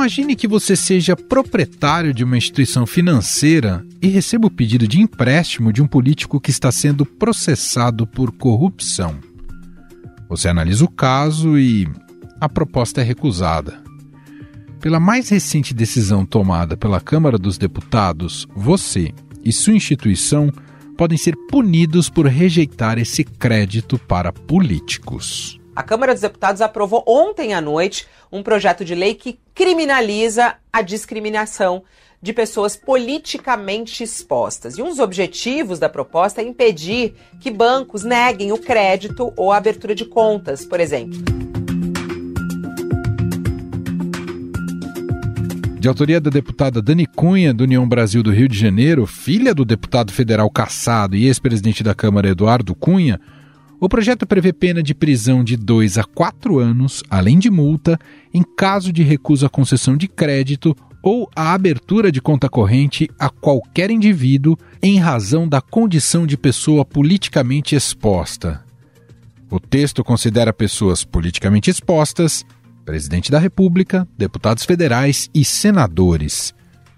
Imagine que você seja proprietário de uma instituição financeira e receba o pedido de empréstimo de um político que está sendo processado por corrupção. Você analisa o caso e a proposta é recusada. Pela mais recente decisão tomada pela Câmara dos Deputados, você e sua instituição podem ser punidos por rejeitar esse crédito para políticos. A Câmara dos Deputados aprovou ontem à noite um projeto de lei que criminaliza a discriminação de pessoas politicamente expostas. E um dos objetivos da proposta é impedir que bancos neguem o crédito ou a abertura de contas, por exemplo. De autoria da deputada Dani Cunha, do União Brasil do Rio de Janeiro, filha do deputado federal caçado e ex-presidente da Câmara Eduardo Cunha, o projeto prevê pena de prisão de 2 a 4 anos, além de multa, em caso de recusa à concessão de crédito ou a abertura de conta corrente a qualquer indivíduo em razão da condição de pessoa politicamente exposta. O texto considera pessoas politicamente expostas presidente da República, deputados federais e senadores.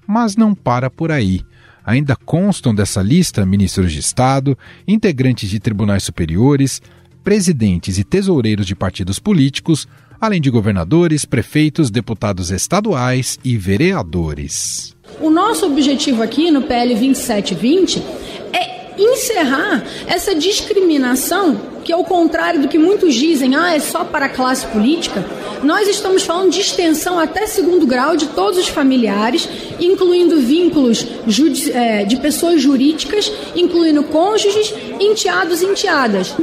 Mas não para por aí. Ainda constam dessa lista ministros de Estado, integrantes de tribunais superiores, presidentes e tesoureiros de partidos políticos, além de governadores, prefeitos, deputados estaduais e vereadores. O nosso objetivo aqui no PL 2720 é encerrar essa discriminação que, ao contrário do que muitos dizem, ah, é só para a classe política, nós estamos falando de extensão até segundo grau de todos os familiares, incluindo vínculos é, de pessoas jurídicas, incluindo cônjuges, enteados e enteadas.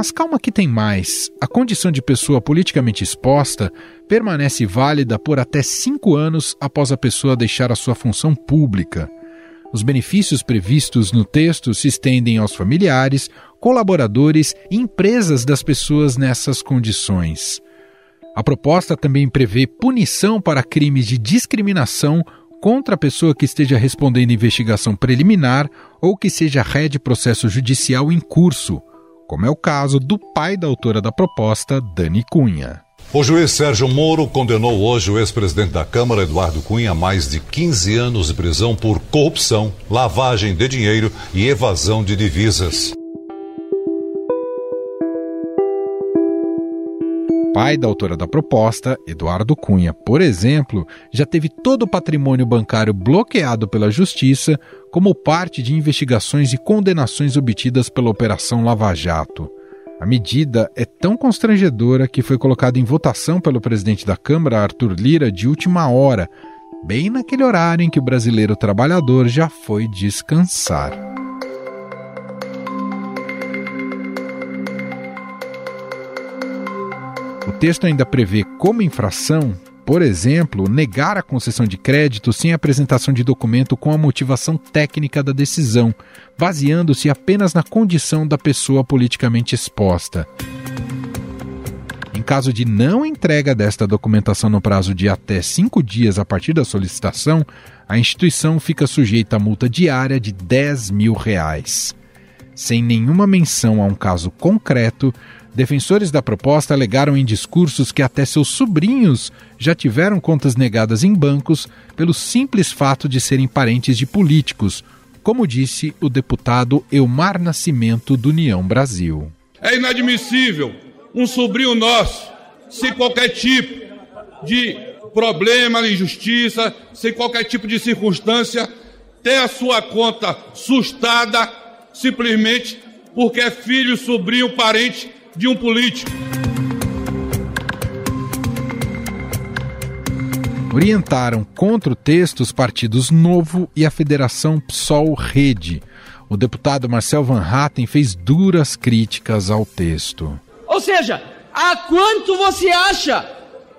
Mas calma que tem mais. A condição de pessoa politicamente exposta permanece válida por até cinco anos após a pessoa deixar a sua função pública. Os benefícios previstos no texto se estendem aos familiares, colaboradores e empresas das pessoas nessas condições. A proposta também prevê punição para crimes de discriminação contra a pessoa que esteja respondendo investigação preliminar ou que seja ré de processo judicial em curso, como é o caso do pai da autora da proposta, Dani Cunha. O juiz Sérgio Moro condenou hoje o ex-presidente da Câmara, Eduardo Cunha, a mais de 15 anos de prisão por corrupção, lavagem de dinheiro e evasão de divisas. Pai da autora da proposta, Eduardo Cunha, por exemplo, já teve todo o patrimônio bancário bloqueado pela Justiça como parte de investigações e condenações obtidas pela Operação Lava Jato. A medida é tão constrangedora que foi colocada em votação pelo presidente da Câmara, Arthur Lira, de última hora, bem naquele horário em que o brasileiro trabalhador já foi descansar. Texto ainda prevê como infração por exemplo, negar a concessão de crédito sem apresentação de documento com a motivação técnica da decisão, baseando-se apenas na condição da pessoa politicamente exposta. Em caso de não entrega desta documentação no prazo de até cinco dias a partir da solicitação, a instituição fica sujeita a multa diária de 10 mil reais. Sem nenhuma menção a um caso concreto, Defensores da proposta alegaram em discursos que até seus sobrinhos já tiveram contas negadas em bancos pelo simples fato de serem parentes de políticos, como disse o deputado Elmar Nascimento do União Brasil. É inadmissível um sobrinho nosso, sem qualquer tipo de problema, injustiça, sem qualquer tipo de circunstância, ter a sua conta sustada simplesmente porque é filho, sobrinho, parente de um político. Orientaram contra o texto os partidos Novo e a Federação PSOL Rede. O deputado Marcel Van Hatten fez duras críticas ao texto. Ou seja, a quanto você acha,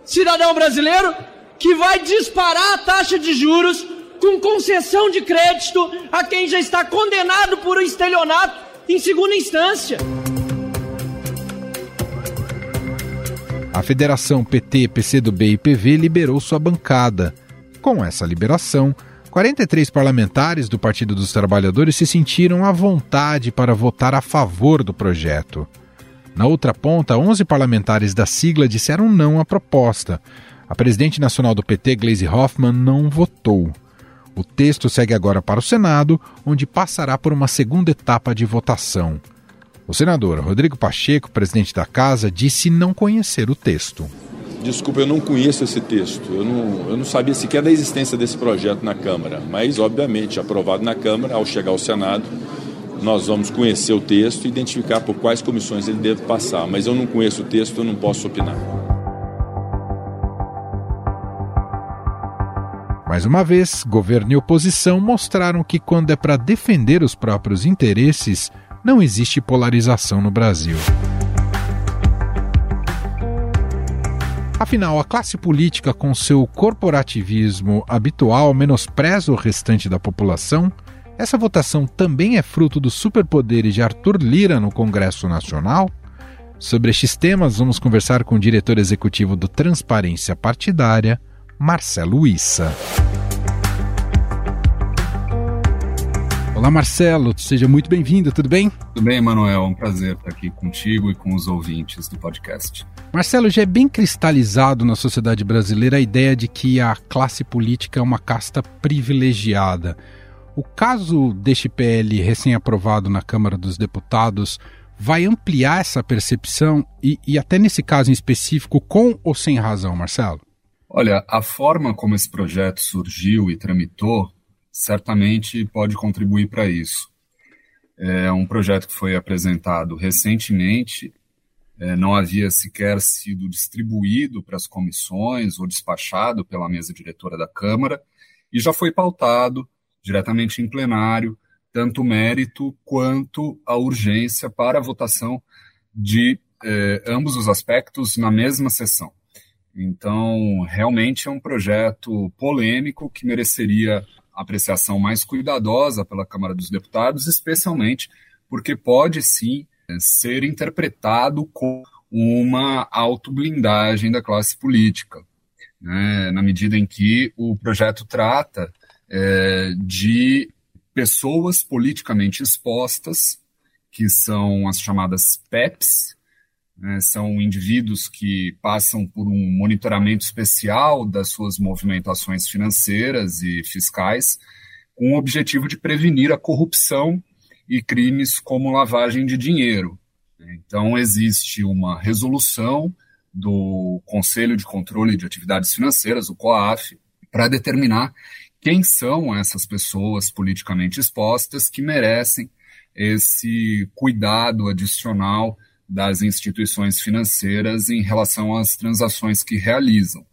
cidadão brasileiro, que vai disparar a taxa de juros com concessão de crédito a quem já está condenado por estelionato em segunda instância? A Federação PT, PCdoB e PV liberou sua bancada. Com essa liberação, 43 parlamentares do Partido dos Trabalhadores se sentiram à vontade para votar a favor do projeto. Na outra ponta, 11 parlamentares da sigla disseram não à proposta. A presidente nacional do PT, Gleisi Hoffmann, não votou. O texto segue agora para o Senado, onde passará por uma segunda etapa de votação. O senador Rodrigo Pacheco, presidente da casa, disse não conhecer o texto. Desculpa, eu não conheço esse texto. Eu não, eu não sabia sequer da existência desse projeto na Câmara. Mas, obviamente, aprovado na Câmara, ao chegar ao Senado, nós vamos conhecer o texto e identificar por quais comissões ele deve passar. Mas eu não conheço o texto, eu não posso opinar. Mais uma vez, governo e oposição mostraram que, quando é para defender os próprios interesses, não existe polarização no Brasil. Afinal, a classe política, com seu corporativismo habitual, menospreza o restante da população? Essa votação também é fruto dos superpoderes de Arthur Lira no Congresso Nacional? Sobre estes temas, vamos conversar com o diretor executivo do Transparência Partidária, Marcelo Issa. Olá, Marcelo, seja muito bem-vindo, tudo bem? Tudo bem, Manuel, é um prazer estar aqui contigo e com os ouvintes do podcast. Marcelo, já é bem cristalizado na sociedade brasileira a ideia de que a classe política é uma casta privilegiada. O caso deste PL recém-aprovado na Câmara dos Deputados vai ampliar essa percepção e, e, até nesse caso em específico, com ou sem razão, Marcelo? Olha, a forma como esse projeto surgiu e tramitou certamente pode contribuir para isso. É um projeto que foi apresentado recentemente, é, não havia sequer sido distribuído para as comissões ou despachado pela mesa diretora da Câmara e já foi pautado diretamente em plenário, tanto o mérito quanto a urgência para a votação de eh, ambos os aspectos na mesma sessão. Então, realmente é um projeto polêmico que mereceria apreciação mais cuidadosa pela Câmara dos Deputados, especialmente porque pode sim ser interpretado como uma autoblindagem da classe política, né, na medida em que o projeto trata é, de pessoas politicamente expostas, que são as chamadas PEPs, são indivíduos que passam por um monitoramento especial das suas movimentações financeiras e fiscais, com o objetivo de prevenir a corrupção e crimes como lavagem de dinheiro. Então, existe uma resolução do Conselho de Controle de Atividades Financeiras, o COAF, para determinar quem são essas pessoas politicamente expostas que merecem esse cuidado adicional das instituições financeiras em relação às transações que realizam.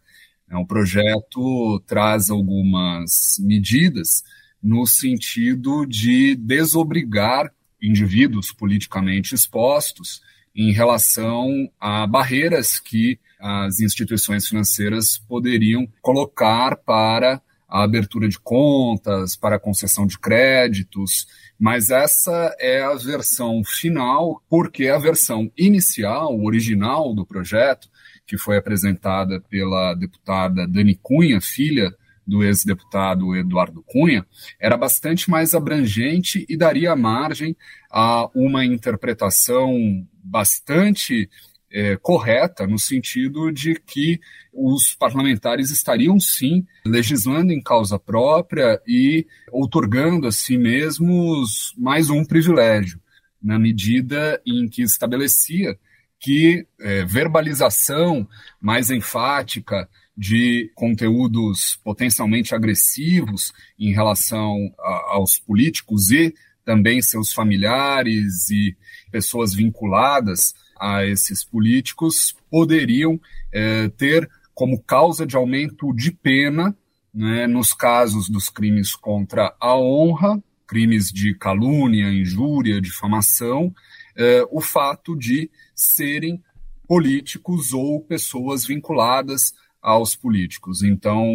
É, o projeto traz algumas medidas no sentido de desobrigar indivíduos politicamente expostos em relação a barreiras que as instituições financeiras poderiam colocar para a abertura de contas, para a concessão de créditos, mas essa é a versão final, porque a versão inicial, original do projeto, que foi apresentada pela deputada Dani Cunha, filha do ex-deputado Eduardo Cunha, era bastante mais abrangente e daria margem a uma interpretação bastante é, correta, no sentido de que os parlamentares estariam sim legislando em causa própria e outorgando a si mesmos mais um privilégio, na medida em que estabelecia que é, verbalização mais enfática de conteúdos potencialmente agressivos em relação a, aos políticos e também seus familiares e pessoas vinculadas a esses políticos poderiam é, ter como causa de aumento de pena, né, nos casos dos crimes contra a honra, crimes de calúnia, injúria, difamação, é, o fato de serem políticos ou pessoas vinculadas aos políticos. Então,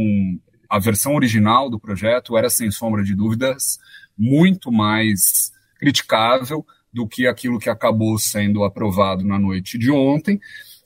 a versão original do projeto era, sem sombra de dúvidas, muito mais criticável do que aquilo que acabou sendo aprovado na noite de ontem.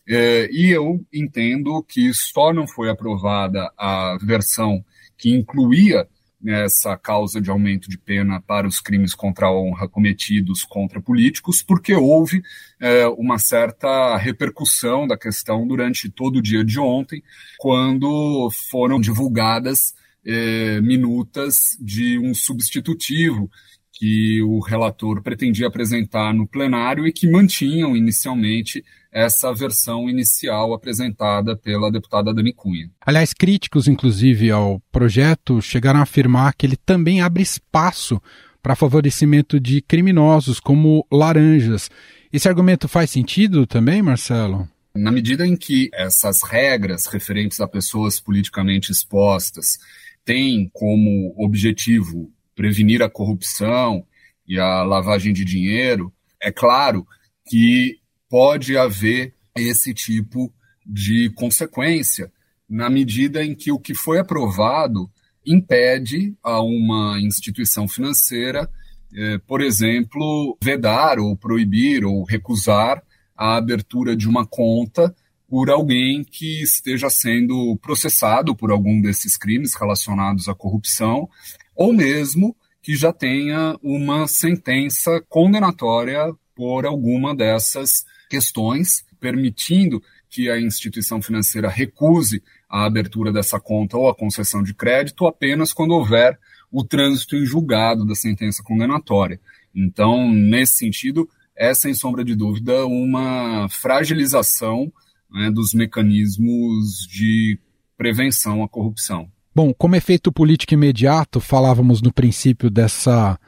É, e eu entendo que só não foi aprovada a versão que incluía essa causa de aumento de pena para os crimes contra a honra cometidos contra políticos, porque houve é, uma certa repercussão da questão durante todo o dia de ontem, quando foram divulgadas é, minutas de um substitutivo que o relator pretendia apresentar no plenário e que mantinham inicialmente essa versão inicial apresentada pela deputada Dani Cunha. Aliás, críticos, inclusive, ao projeto chegaram a afirmar que ele também abre espaço para favorecimento de criminosos como laranjas. Esse argumento faz sentido também, Marcelo? Na medida em que essas regras referentes a pessoas politicamente expostas têm como objetivo prevenir a corrupção e a lavagem de dinheiro, é claro que pode haver esse tipo de consequência, na medida em que o que foi aprovado impede a uma instituição financeira, eh, por exemplo, vedar ou proibir ou recusar a abertura de uma conta por alguém que esteja sendo processado por algum desses crimes relacionados à corrupção, ou mesmo que já tenha uma sentença condenatória por alguma dessas questões, permitindo que a instituição financeira recuse a abertura dessa conta ou a concessão de crédito apenas quando houver o trânsito em julgado da sentença condenatória. Então, nesse sentido, é sem sombra de dúvida uma fragilização né, dos mecanismos de prevenção à corrupção. Bom, como efeito político imediato, falávamos no princípio dessa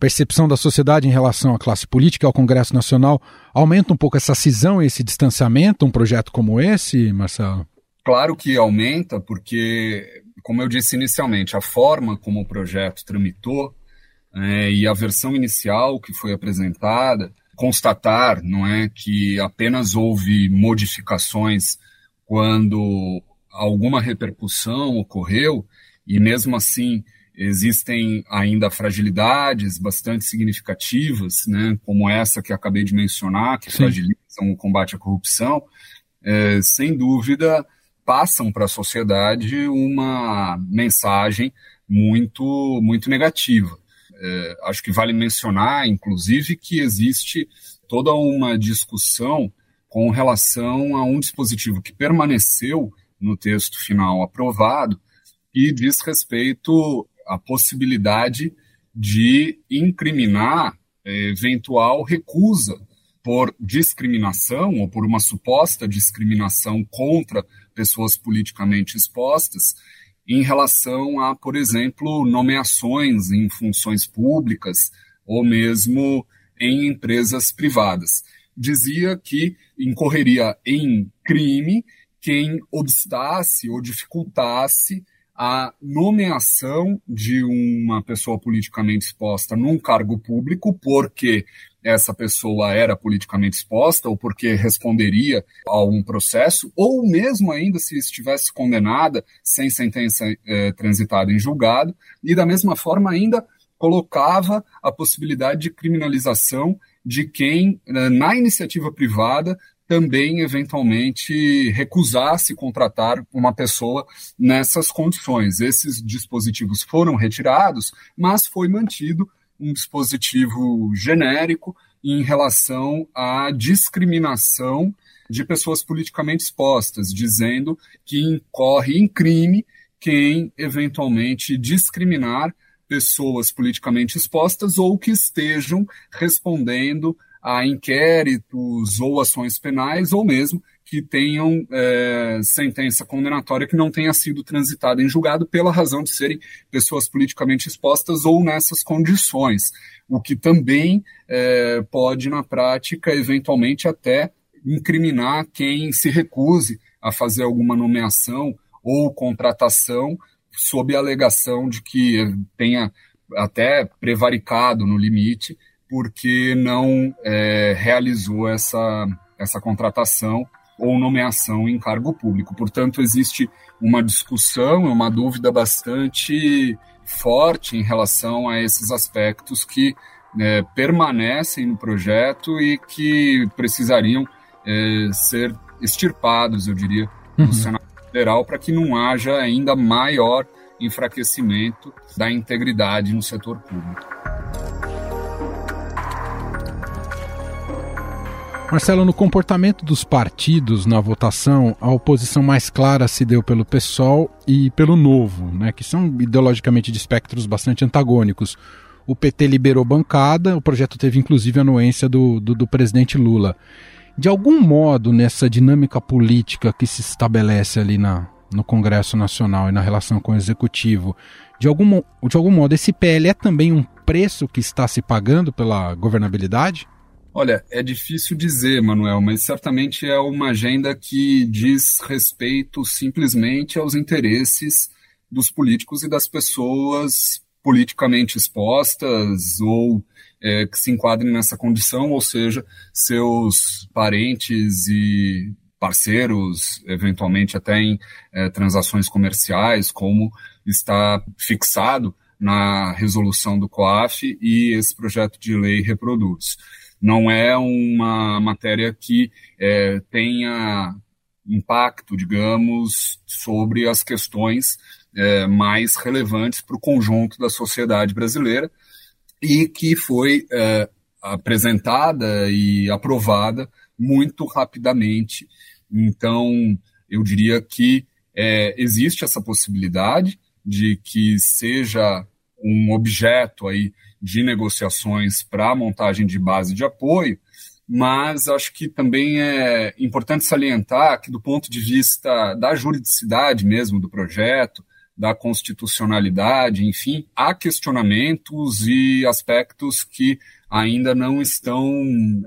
percepção da sociedade em relação à classe política, ao Congresso Nacional, aumenta um pouco essa cisão, esse distanciamento, um projeto como esse, Marcelo? Claro que aumenta, porque, como eu disse inicialmente, a forma como o projeto tramitou é, e a versão inicial que foi apresentada, constatar, não é, que apenas houve modificações quando alguma repercussão ocorreu e mesmo assim Existem ainda fragilidades bastante significativas, né, como essa que acabei de mencionar, que Sim. fragilizam o combate à corrupção, é, sem dúvida passam para a sociedade uma mensagem muito, muito negativa. É, acho que vale mencionar, inclusive, que existe toda uma discussão com relação a um dispositivo que permaneceu no texto final aprovado e diz respeito a possibilidade de incriminar é, eventual recusa por discriminação ou por uma suposta discriminação contra pessoas politicamente expostas em relação a, por exemplo, nomeações em funções públicas ou mesmo em empresas privadas. Dizia que incorreria em crime quem obstasse ou dificultasse a nomeação de uma pessoa politicamente exposta num cargo público, porque essa pessoa era politicamente exposta ou porque responderia a um processo, ou mesmo ainda se estivesse condenada sem sentença é, transitada em julgado, e da mesma forma ainda colocava a possibilidade de criminalização de quem, eh, na iniciativa privada, também eventualmente recusasse contratar uma pessoa nessas condições. Esses dispositivos foram retirados, mas foi mantido um dispositivo genérico em relação à discriminação de pessoas politicamente expostas, dizendo que incorre em crime quem eventualmente discriminar pessoas politicamente expostas ou que estejam respondendo a inquéritos ou ações penais, ou mesmo que tenham é, sentença condenatória que não tenha sido transitada em julgado pela razão de serem pessoas politicamente expostas ou nessas condições, o que também é, pode, na prática, eventualmente até incriminar quem se recuse a fazer alguma nomeação ou contratação sob a alegação de que tenha até prevaricado no limite porque não é, realizou essa, essa contratação ou nomeação em cargo público. Portanto, existe uma discussão, uma dúvida bastante forte em relação a esses aspectos que é, permanecem no projeto e que precisariam é, ser extirpados, eu diria, do uhum. Senado Federal para que não haja ainda maior enfraquecimento da integridade no setor público. Marcelo, no comportamento dos partidos na votação, a oposição mais clara se deu pelo PSOL e pelo Novo, né, que são ideologicamente de espectros bastante antagônicos. O PT liberou bancada, o projeto teve inclusive a anuência do, do, do presidente Lula. De algum modo, nessa dinâmica política que se estabelece ali na, no Congresso Nacional e na relação com o Executivo, de algum, de algum modo, esse PL é também um preço que está se pagando pela governabilidade? Olha, é difícil dizer, Manuel, mas certamente é uma agenda que diz respeito simplesmente aos interesses dos políticos e das pessoas politicamente expostas ou é, que se enquadrem nessa condição, ou seja, seus parentes e parceiros, eventualmente até em é, transações comerciais, como está fixado na resolução do COAF e esse projeto de lei reproduz não é uma matéria que é, tenha impacto, digamos, sobre as questões é, mais relevantes para o conjunto da sociedade brasileira e que foi é, apresentada e aprovada muito rapidamente. Então, eu diria que é, existe essa possibilidade de que seja um objeto aí de negociações para montagem de base de apoio, mas acho que também é importante salientar que, do ponto de vista da juridicidade mesmo do projeto, da constitucionalidade, enfim, há questionamentos e aspectos que ainda não estão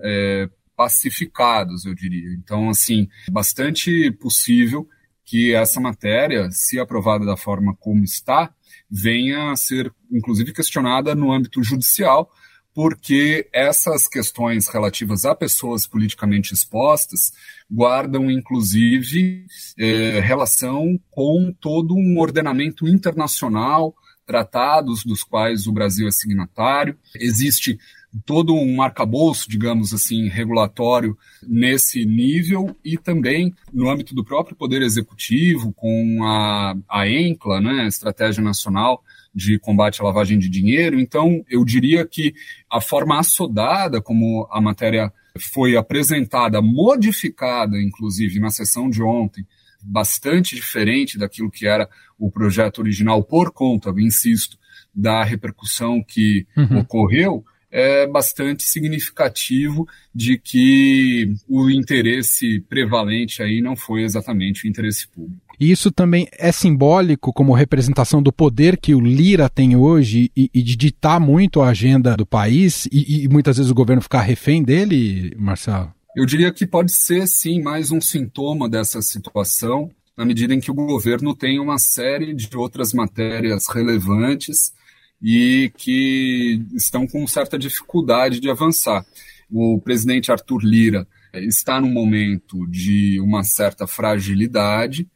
é, pacificados, eu diria. Então, assim, bastante possível que essa matéria, se aprovada da forma como está, venha a ser, inclusive, questionada no âmbito judicial, porque essas questões relativas a pessoas politicamente expostas guardam, inclusive, eh, relação com todo um ordenamento internacional, tratados dos quais o Brasil é signatário. Existe todo um arcabouço, digamos assim, regulatório nesse nível e também no âmbito do próprio Poder Executivo, com a, a ENCLA, né, Estratégia Nacional de Combate à Lavagem de Dinheiro. Então, eu diria que a forma assodada como a matéria foi apresentada, modificada, inclusive, na sessão de ontem, bastante diferente daquilo que era o projeto original, por conta, insisto, da repercussão que uhum. ocorreu, é bastante significativo de que o interesse prevalente aí não foi exatamente o interesse público. E isso também é simbólico como representação do poder que o Lira tem hoje e, e de ditar muito a agenda do país e, e muitas vezes o governo ficar refém dele, Marcelo? Eu diria que pode ser, sim, mais um sintoma dessa situação, na medida em que o governo tem uma série de outras matérias relevantes e que estão com certa dificuldade de avançar. O presidente Arthur Lira está num momento de uma certa fragilidade.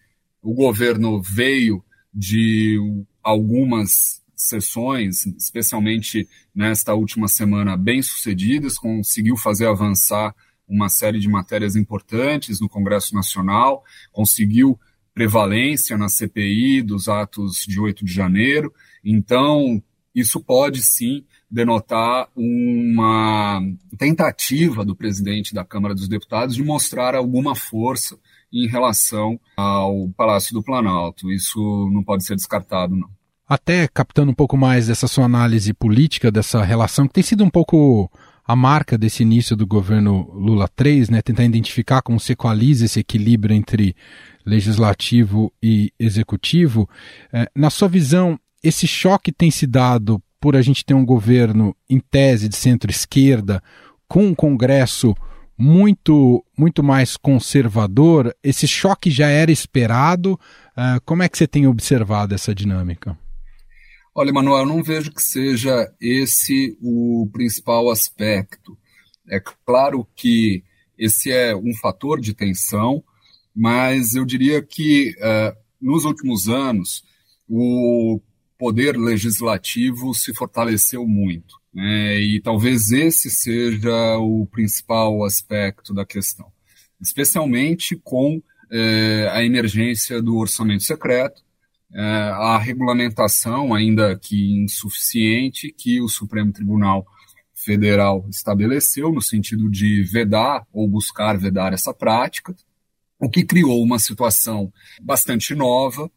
O governo veio de algumas sessões, especialmente nesta última semana, bem sucedidas, conseguiu fazer avançar uma série de matérias importantes no Congresso Nacional, conseguiu prevalência na CPI dos atos de 8 de janeiro. Então, isso pode sim denotar uma tentativa do presidente da Câmara dos Deputados de mostrar alguma força em relação ao Palácio do Planalto. Isso não pode ser descartado, não. Até captando um pouco mais dessa sua análise política, dessa relação, que tem sido um pouco a marca desse início do governo Lula 3, né, tentar identificar como se equaliza esse equilíbrio entre legislativo e executivo. É, na sua visão, esse choque tem se dado por a gente ter um governo em tese de centro-esquerda, com um Congresso muito muito mais conservador. Esse choque já era esperado. Uh, como é que você tem observado essa dinâmica? Olha, Manuel, não vejo que seja esse o principal aspecto. É claro que esse é um fator de tensão, mas eu diria que uh, nos últimos anos o poder legislativo se fortaleceu muito. Né? E talvez esse seja o principal aspecto da questão, especialmente com eh, a emergência do orçamento secreto, é, a regulamentação, ainda que insuficiente, que o Supremo Tribunal Federal estabeleceu no sentido de vedar ou buscar vedar essa prática, o que criou uma situação bastante nova,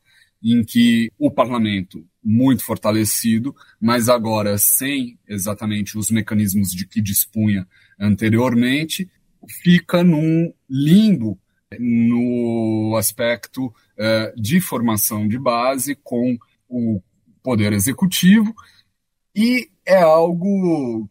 em que o parlamento, muito fortalecido, mas agora sem exatamente os mecanismos de que dispunha anteriormente, fica num limbo no aspecto uh, de formação de base com o poder executivo e é algo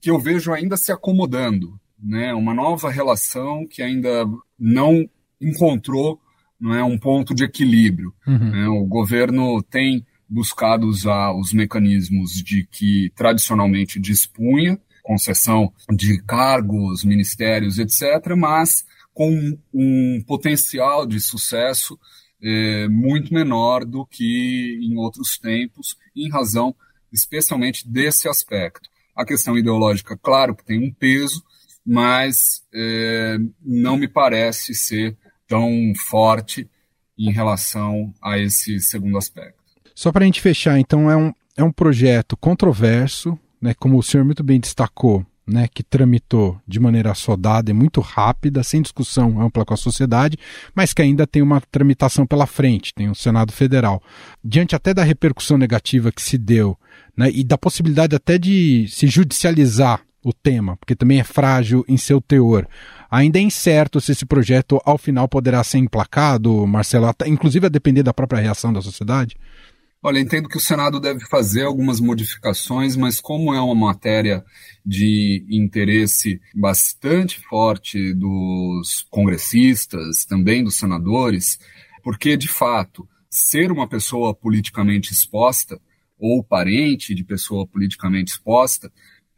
que eu vejo ainda se acomodando, né? Uma nova relação que ainda não encontrou não é um ponto de equilíbrio. Uhum. Né? O governo tem buscado usar os mecanismos de que tradicionalmente dispunha, concessão de cargos, ministérios, etc., mas com um potencial de sucesso é, muito menor do que em outros tempos, em razão especialmente desse aspecto. A questão ideológica, claro que tem um peso, mas é, não me parece ser tão forte em relação a esse segundo aspecto. Só para a gente fechar, então, é um, é um projeto controverso, né, como o senhor muito bem destacou, né, que tramitou de maneira assodada e muito rápida, sem discussão ampla com a sociedade, mas que ainda tem uma tramitação pela frente, tem o Senado Federal. Diante até da repercussão negativa que se deu, né, e da possibilidade até de se judicializar o tema, porque também é frágil em seu teor. Ainda é incerto se esse projeto, ao final, poderá ser emplacado, Marcelo, inclusive a depender da própria reação da sociedade? Olha, entendo que o Senado deve fazer algumas modificações, mas como é uma matéria de interesse bastante forte dos congressistas, também dos senadores, porque, de fato, ser uma pessoa politicamente exposta ou parente de pessoa politicamente exposta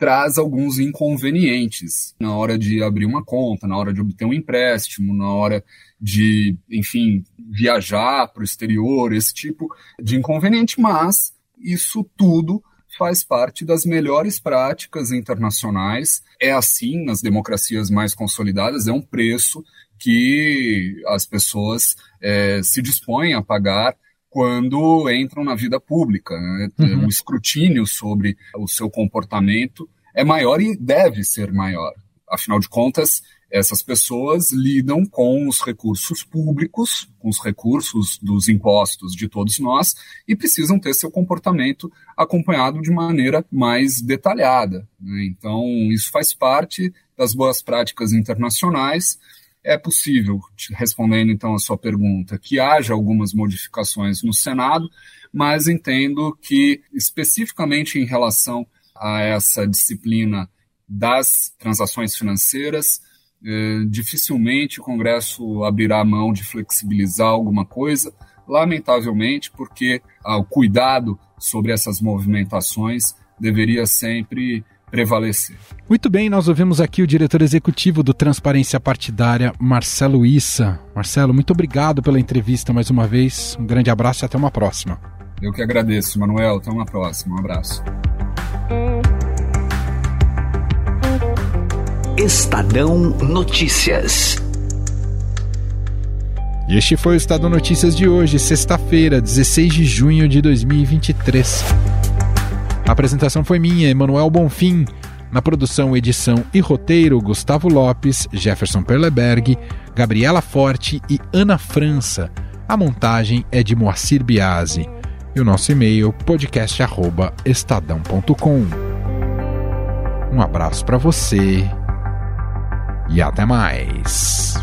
traz alguns inconvenientes na hora de abrir uma conta, na hora de obter um empréstimo, na hora de, enfim, viajar para o exterior, esse tipo de inconveniente, mas isso tudo faz parte das melhores práticas internacionais. É assim nas democracias mais consolidadas, é um preço que as pessoas é, se dispõem a pagar quando entram na vida pública. Né? Uhum. O escrutínio sobre o seu comportamento é maior e deve ser maior. Afinal de contas, essas pessoas lidam com os recursos públicos, com os recursos dos impostos de todos nós e precisam ter seu comportamento acompanhado de maneira mais detalhada. Né? Então, isso faz parte das boas práticas internacionais é possível, respondendo então a sua pergunta, que haja algumas modificações no Senado, mas entendo que, especificamente em relação a essa disciplina das transações financeiras, eh, dificilmente o Congresso abrirá mão de flexibilizar alguma coisa, lamentavelmente, porque ah, o cuidado sobre essas movimentações deveria sempre prevalecer. Muito bem, nós ouvimos aqui o diretor executivo do Transparência Partidária, Marcelo Issa. Marcelo, muito obrigado pela entrevista mais uma vez. Um grande abraço e até uma próxima. Eu que agradeço, Manuel. Até uma próxima. Um abraço. Estadão Notícias. E este foi o Estadão Notícias de hoje, sexta-feira, 16 de junho de 2023. A apresentação foi minha, Emanuel Bonfim. Na produção, edição e roteiro, Gustavo Lopes, Jefferson Perleberg, Gabriela Forte e Ana França. A montagem é de Moacir Biasi. E o nosso e-mail, podcast.estadão.com. Um abraço para você e até mais.